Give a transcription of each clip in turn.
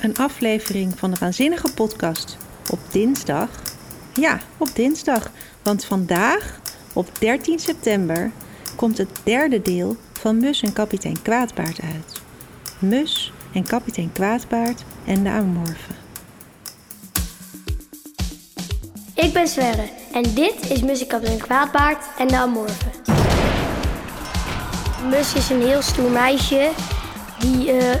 Een aflevering van de Waanzinnige Podcast op dinsdag. Ja, op dinsdag. Want vandaag, op 13 september, komt het derde deel van Mus en kapitein Kwaadbaard uit. Mus en kapitein Kwaadbaard en de Amorfen. Ik ben Sverre en dit is Muziekapitein Kwaadbaard en de Amorfen. Mus is een heel stoer meisje die eh,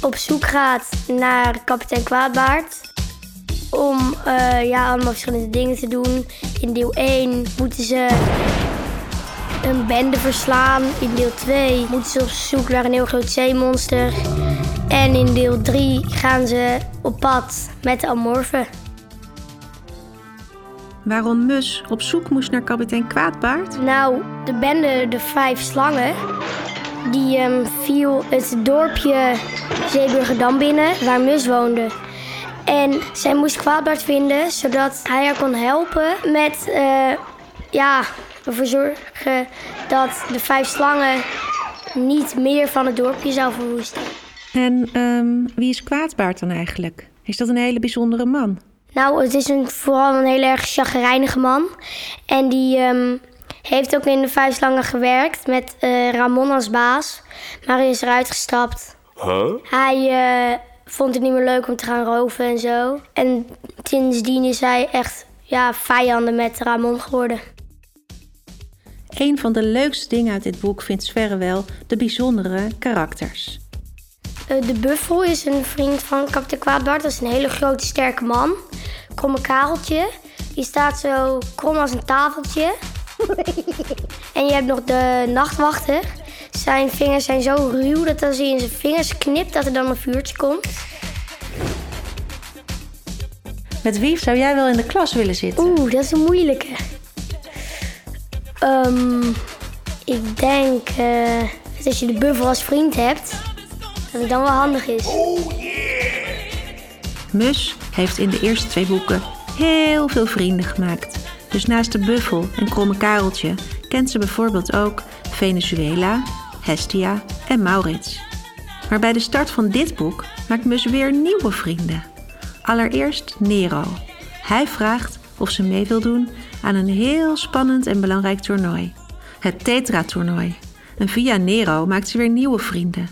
op zoek gaat naar kapitein Kwaadbaard. Om eh, ja, allemaal verschillende dingen te doen. In deel 1 moeten ze een bende verslaan. In deel 2 moeten ze op zoek naar een heel groot zeemonster. En in deel 3 gaan ze op pad met de Amorfen. Waarom Mus op zoek moest naar kapitein Kwaadbaard? Nou, de bende, de vijf slangen, die ehm, viel het dorpje Zeeburgerdam binnen, waar Mus woonde. En zij moest Kwaadbaard vinden, zodat hij haar kon helpen met, eh, ja, ervoor zorgen dat de vijf slangen niet meer van het dorpje zou verwoesten. En ehm, wie is Kwaadbaard dan eigenlijk? Is dat een hele bijzondere man? Nou, het is een, vooral een heel erg chagrijnige man. En die ehm, heeft ook in de Vijf Slangen gewerkt met eh, Ramon als baas. Maar hij is eruit gestapt. Hij eh, vond het niet meer leuk om te gaan roven en zo. En sindsdien is hij echt ja, vijanden met Ramon geworden. Een van de leukste dingen uit dit boek vindt Sverre wel de bijzondere karakters. Eh, de Buffel is een vriend van kapitein Kwaadbaard. Dat is een hele grote, sterke man. Kromme kareltje. Die staat zo krom als een tafeltje. en je hebt nog de nachtwachter. Zijn vingers zijn zo ruw dat als hij in zijn vingers knipt, dat er dan een vuurtje komt. Met wie zou jij wel in de klas willen zitten? Oeh, dat is een moeilijke. Ehm, ik denk eh, dat als je de buffel als vriend hebt, dat het dan wel handig is. Mus heeft in de eerste twee boeken heel veel vrienden gemaakt. Dus naast de buffel en kromme kareltje kent ze bijvoorbeeld ook Venezuela, Hestia en Maurits. Maar bij de start van dit boek maakt Mus weer nieuwe vrienden. Allereerst Nero. Hij vraagt of ze mee wil doen aan een heel spannend en belangrijk toernooi. Het Tetra-toernooi. En via Nero maakt ze weer nieuwe vrienden.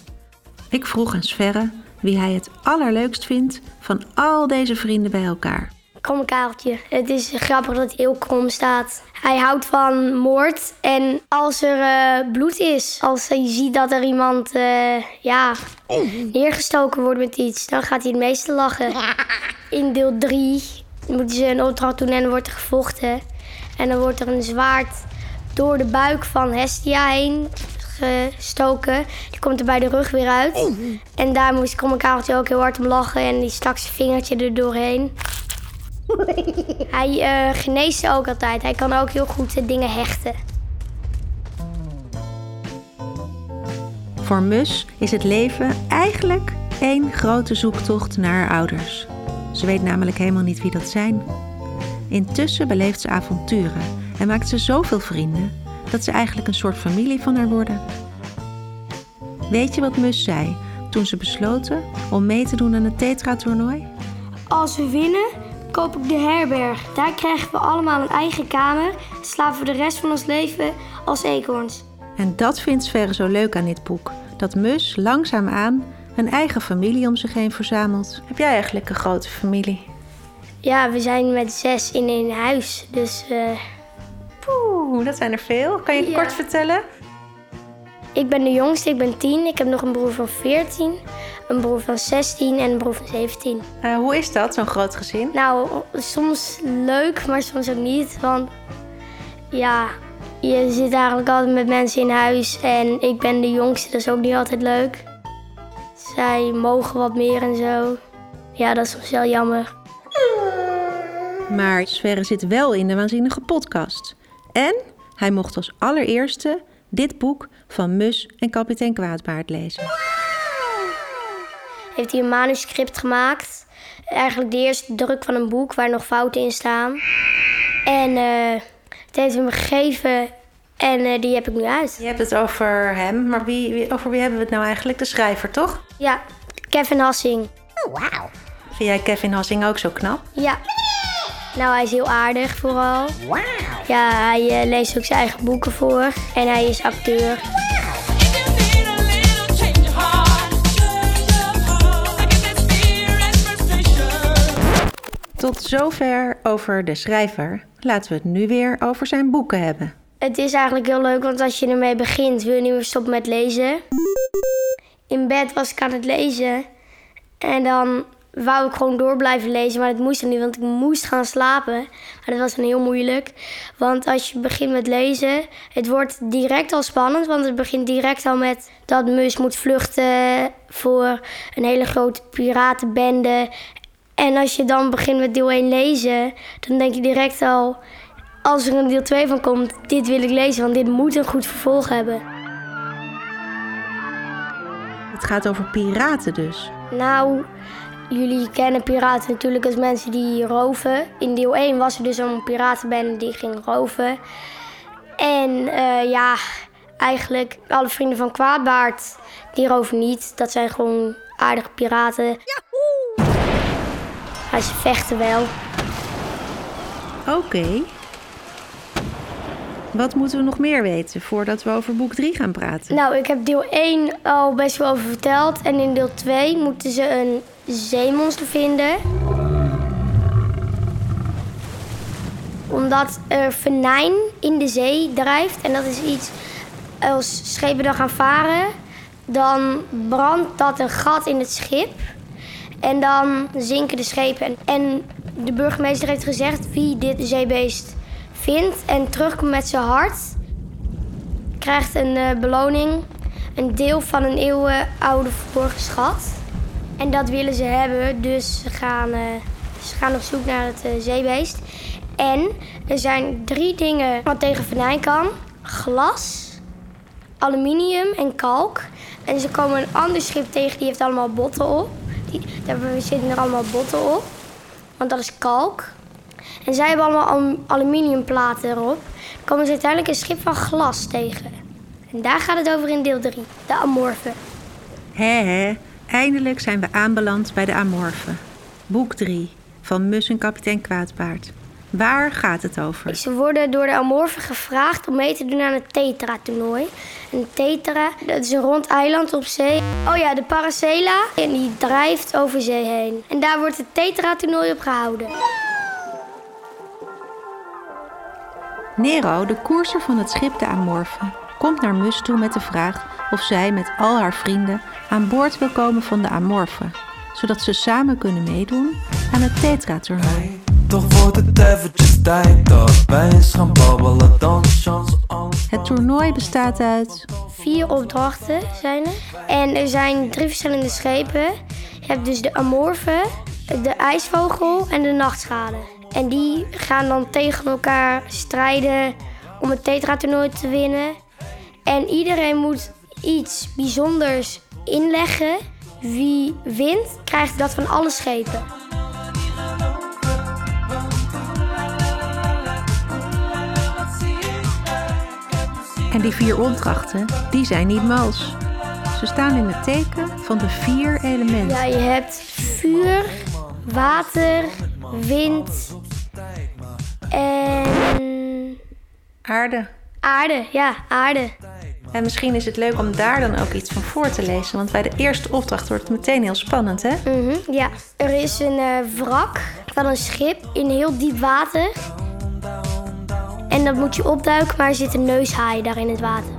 Ik vroeg aan Sverre wie hij het allerleukst vindt van al deze vrienden bij elkaar. Kromme kareltje. Het is grappig dat hij heel krom staat. Hij houdt van moord. En als er eh, bloed is, als hij ziet dat er iemand eh, ja, neergestoken wordt met iets, dan gaat hij het meeste lachen. In deel 3 moeten ze een opdracht doen en dan wordt er gevochten. En dan wordt er een zwaard door de buik van Hestia heen gestoken. Die komt er bij de rug weer uit. En daar moest Kromme Kareltje ook heel hard om lachen. En die stak zijn vingertje er doorheen. Hij eh, geneest ook altijd. Hij kan ook heel goed eh, dingen hechten. Voor Mus is het leven eigenlijk één grote zoektocht naar haar ouders. Ze weet namelijk helemaal niet wie dat zijn. Intussen beleeft ze avonturen en maakt ze zoveel vrienden dat ze eigenlijk een soort familie van haar worden. Weet je wat Mus zei toen ze besloten om mee te doen aan het Tetra-toernooi? Als we winnen, koop ik de herberg. Daar krijgen we allemaal een eigen kamer. Slapen we de rest van ons leven als eekhoorns. En dat vindt Sverre zo leuk aan dit boek. Dat Mus langzaamaan een eigen familie om zich heen verzamelt. Heb jij eigenlijk een grote familie? Ja, we zijn met zes in één huis. Dus eh, Oeh, dat zijn er veel. Kan je Ja. kort vertellen? ik ben de jongste, ik ben tien. Ik heb nog een broer van 14, een broer van 16 en een broer van 17. Eh, hoe is dat, zo'n groot gezin? Nou, soms leuk, maar soms ook niet. Want ja, je zit eigenlijk altijd met mensen in huis. En ik ben de jongste, dat is ook niet altijd leuk. Zij mogen wat meer en zo. Ja, dat is soms wel jammer. Maar Sverre zit wel in de waanzinnige podcast. En hij mocht als allereerste dit boek van Mus en kapitein Kwaadbaard lezen. Heeft hij een manuscript gemaakt. Eigenlijk de eerste druk van een boek waar nog fouten in staan. En eh, het heeft me gegeven en eh, die heb ik nu uit. Je hebt het over hem, maar wie, wie- over wie hebben we het nou eigenlijk? De schrijver, toch? Ja, Kevin Hassing. Vind jij Kevin Hassing ook zo knap? Ja. Nou, hij is heel aardig vooral. Ja, hij eh, leest ook zijn eigen boeken voor. En hij is acteur. Tot zover over de schrijver. Laten we het nu weer over zijn boeken hebben. Het is eigenlijk heel leuk, want als je ermee begint, wil je niet meer stoppen met lezen. In bed was ik aan het lezen. En dan wou ik gewoon door blijven lezen, maar dat moest dan niet, want ik moest gaan slapen. Maar dat was dan heel moeilijk. Want als je begint met lezen, het wordt direct al spannend, want het begint direct al met dat Mus moet vluchten voor een hele grote piratenbende. En als je dan begint met deel 1 lezen, dan denk je direct al, als er een deel 2 van komt, dit wil ik lezen, want dit moet een goed vervolg hebben. Het gaat over piraten dus. Nou, jullie kennen piraten natuurlijk als mensen die roven. In deel 1 was er dus een piratenbende die ging roven. En eh, ja, eigenlijk alle vrienden van Kwaadbaard, die roven niet. Dat zijn gewoon aardige piraten. Maar ze vechten wel. Oké. Wat moeten we nog meer weten voordat we over boek 3 gaan praten? Nou, ik heb deel 1 al best wel over verteld. En in deel 2 moeten ze een zeemonster vinden. Omdat er venijn in de zee drijft. En dat is iets, als schepen dan gaan varen, dan brandt dat een gat in het schip. En dan zinken de schepen. En de burgemeester heeft gezegd wie dit zeebeest vindt en terugkomt met zijn hart, krijgt een eh, beloning. Een deel van een eeuwenoude verborgen schat. En dat willen ze hebben, dus ze gaan, eh, ze gaan op zoek naar het eh, zeebeest. En er zijn drie dingen wat tegen venijn kan. Glas, aluminium en kalk. En ze komen een ander schip tegen, die heeft allemaal botten op. Daar zitten er allemaal botten op. Want dat is kalk. En zij hebben allemaal al- aluminiumplaten erop. Komen ze uiteindelijk een schip van glas tegen. En daar gaat het over in deel 3, de Amorfen. Hé hé, eindelijk zijn we aanbeland bij de Amorfen. Boek 3 van Mus en kapitein Kwaadpaard. Waar gaat het over? Ze worden door de Amorfen gevraagd om mee te doen aan het Tetra-toernooi. Een Tetra, dat is een rond eiland op zee. Oh ja, de Paracela. En die drijft over zee heen. En daar wordt het Tetra-toernooi op gehouden. Nero, de koerser van het schip de Amorfen, komt naar Mus toe met de vraag of zij met al haar vrienden aan boord wil komen van de Amorfen, zodat ze samen kunnen meedoen aan het Tetra-toernooi. Toch wordt het eventjes tijd dat wij eens gaan babbelen, dan is chance alles Het toernooi bestaat uit Vier opdrachten zijn er. En er zijn drie verschillende schepen. Je hebt dus de Amorfen, de IJsvogel en de Nachtschade. En die gaan dan tegen elkaar strijden om het Tetra-toernooi te winnen. En iedereen moet iets bijzonders inleggen. Wie wint, krijgt dat van alle schepen. En die vier opdrachten, die zijn niet mals. Ze staan in het teken van de vier elementen. Ja, je hebt vuur, water, wind en Aarde. aarde. Ja, aarde. En misschien is het leuk om daar dan ook iets van voor te lezen. Want bij de eerste opdracht wordt het meteen heel spannend, hè? Mhm, ja. Er is een eh, wrak van een schip in heel diep water. En dat moet je opduiken, maar er zit een neushaai daar in het water.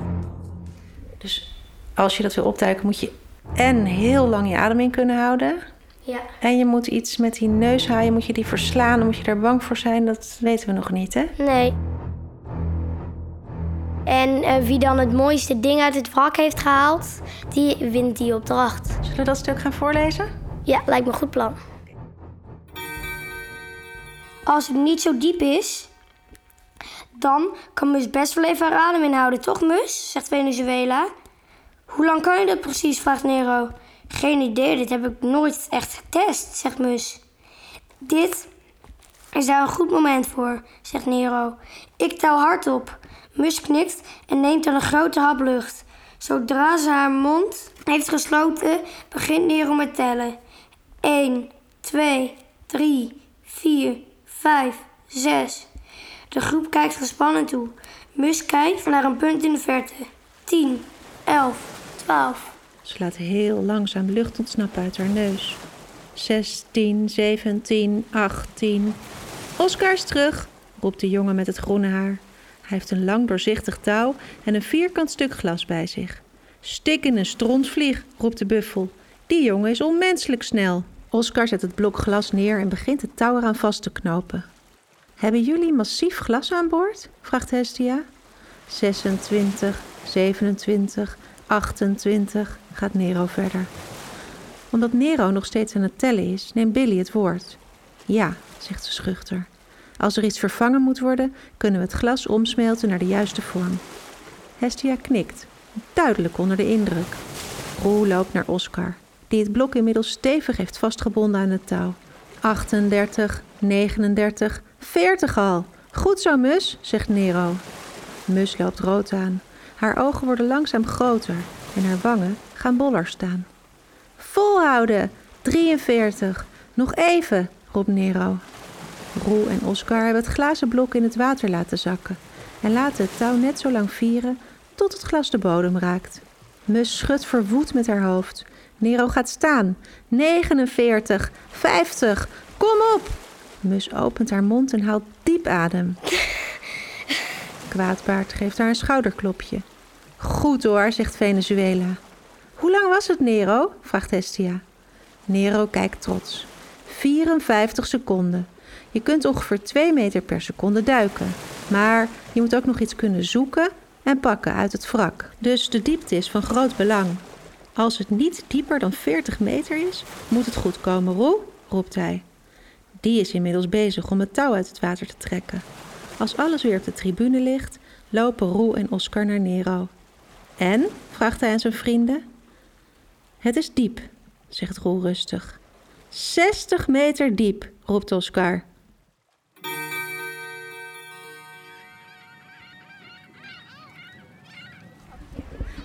Dus als je dat wil opduiken, moet je en heel lang je adem in kunnen houden. Ja. En je moet iets met die neushaaien, moet je die verslaan. Dan moet je daar bang voor zijn, dat weten we nog niet, hè? Nee. En eh, wie dan het mooiste ding uit het wrak heeft gehaald, die wint die opdracht. Zullen we dat stuk gaan voorlezen? Ja, lijkt me een goed plan. Als het niet zo diep is, dan kan Mus best wel even haar adem inhouden, toch Mus? Zegt Venezuela. Hoe lang kan je dat precies? vraagt Nero. Geen idee, dit heb ik nooit echt getest, zegt Mus. Dit is daar een goed moment voor, zegt Nero. Ik tel hard op. Mus knikt en neemt dan een grote hap lucht. Zodra ze haar mond heeft gesloten, begint Nero met tellen. 1, 2, 3, 4, 5, 6. De groep kijkt gespannen toe. Mus kijkt naar een punt in de verte. 10, 11, 12. Ze laat heel langzaam lucht ontsnappen uit haar neus. 16, 17, 18. Oscar is terug, roept de jongen met het groene haar. Hij heeft een lang doorzichtig touw en een vierkant stuk glas bij zich. Stik in een stronsvlieg, roept de buffel. Die jongen is onmenselijk snel. Oscar zet het blok glas neer en begint het touw eraan vast te knopen. Hebben jullie massief glas aan boord? vraagt Hestia. 26, 27, 28, gaat Nero verder. Omdat Nero nog steeds aan het tellen is, neemt Billy het woord. Ja, zegt ze schuchter. Als er iets vervangen moet worden, kunnen we het glas omsmelten naar de juiste vorm. Hestia knikt, duidelijk onder de indruk. Roel loopt naar Oscar, die het blok inmiddels stevig heeft vastgebonden aan het touw. 38, 39, 40 al. Goed zo, Mus, zegt Nero. Mus loopt rood aan. Haar ogen worden langzaam groter en haar wangen gaan boller staan. Volhouden! 43. Nog even, roept Nero. Roel en Oscar hebben het glazen blok in het water laten zakken en laten het touw net zo lang vieren tot het glas de bodem raakt. Mus schudt verwoed met haar hoofd. Nero gaat staan. 49, 50, kom op! Mus opent haar mond en haalt diep adem. Kwaadbaard geeft haar een schouderklopje. Goed hoor, zegt Venezuela. Hoe lang was het, Nero? vraagt Hestia. Nero kijkt trots. 54 seconden. Je kunt ongeveer 2 meter per seconde duiken. Maar je moet ook nog iets kunnen zoeken en pakken uit het wrak. Dus de diepte is van groot belang. Als het niet dieper dan 40 meter is, moet het goed komen, Roel, roept hij. Die is inmiddels bezig om het touw uit het water te trekken. Als alles weer op de tribune ligt, lopen Roel en Oscar naar Nero. En? vraagt hij aan zijn vrienden. Het is diep, zegt Roel rustig. 60 meter diep, roept Oscar.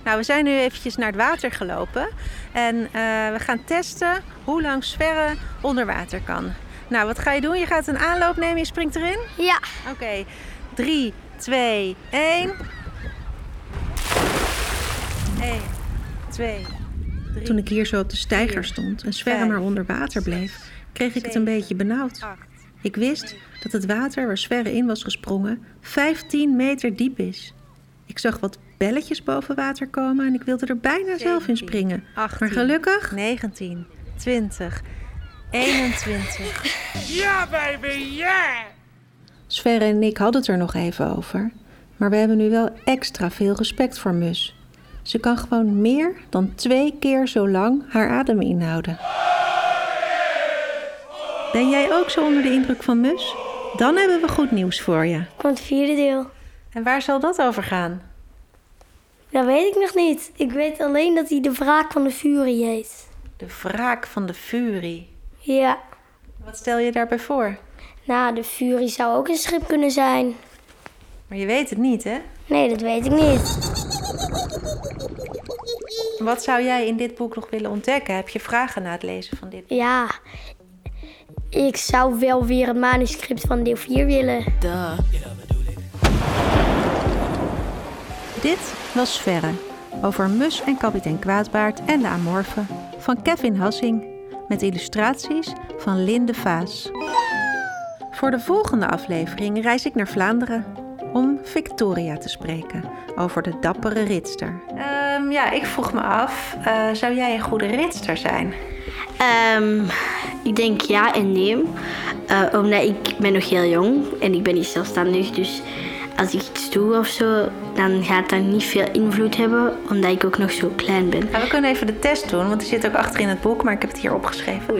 Nou, we zijn nu eventjes naar het water gelopen. En eh, we gaan testen hoe lang Sverre onder water kan. Nou, wat ga je doen? Je gaat een aanloop nemen, je springt erin? Ja, Oké, 3, 2, 1. 1, 2, 3. Toen ik hier zo op de steiger stond en Sverre onder water bleef, kreeg ik het een beetje benauwd. Ik wist dat het water waar Sverre in was gesprongen 15 meter diep is. Ik zag wat belletjes boven water komen en ik wilde er bijna zelf in springen. Maar gelukkig 19, 20, 21. Yeah, baby, yeah! Sverre en ik hadden het er nog even over. Maar we hebben nu wel extra veel respect voor Mus. Ze kan gewoon meer dan twee keer zo lang haar adem inhouden. Ben jij ook zo onder de indruk van Mus? Dan hebben we goed nieuws voor je. van het vierde deel. En waar zal dat over gaan? Dat weet ik nog niet. Ik weet alleen dat hij de wraak van de Fury heet. De wraak van de Fury. Ja, Wat stel je daarbij voor? nou, de Fury zou ook een schip kunnen zijn. Maar je weet het niet, hè? Nee, dat weet ik niet. Wat zou jij in dit boek nog willen ontdekken? Heb je vragen na het lezen van dit boek? Ja, ik zou wel weer het manuscript van deel 4 willen. Dit was Sverre, over Mus en kapitein Kwaadbaard en de Amorfen van Kevin Hassing, met illustraties van Linde Vaas. Voor de volgende aflevering reis ik naar Vlaanderen om Victoria te spreken over de dappere ritster. Ehm, ja, ik vroeg me af, eh, zou jij een goede ritster zijn? Ehm, ik denk ja en nee. Eh, omdat ik ben nog heel jong en ik ben niet zelfstandig. Dus als ik iets doe of zo, dan gaat dat niet veel invloed hebben. Omdat ik ook nog zo klein ben. Nou, we kunnen even de test doen, want die zit ook achter in het boek, maar ik heb het hier opgeschreven.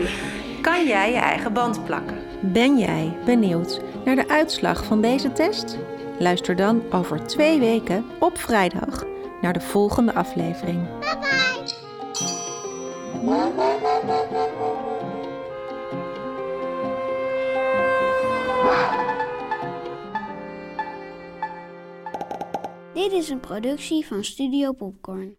Kan jij je eigen band plakken? Ben jij benieuwd naar de uitslag van deze test? Luister dan over twee weken op vrijdag naar de volgende aflevering. Dit is een productie van Studio Popcorn.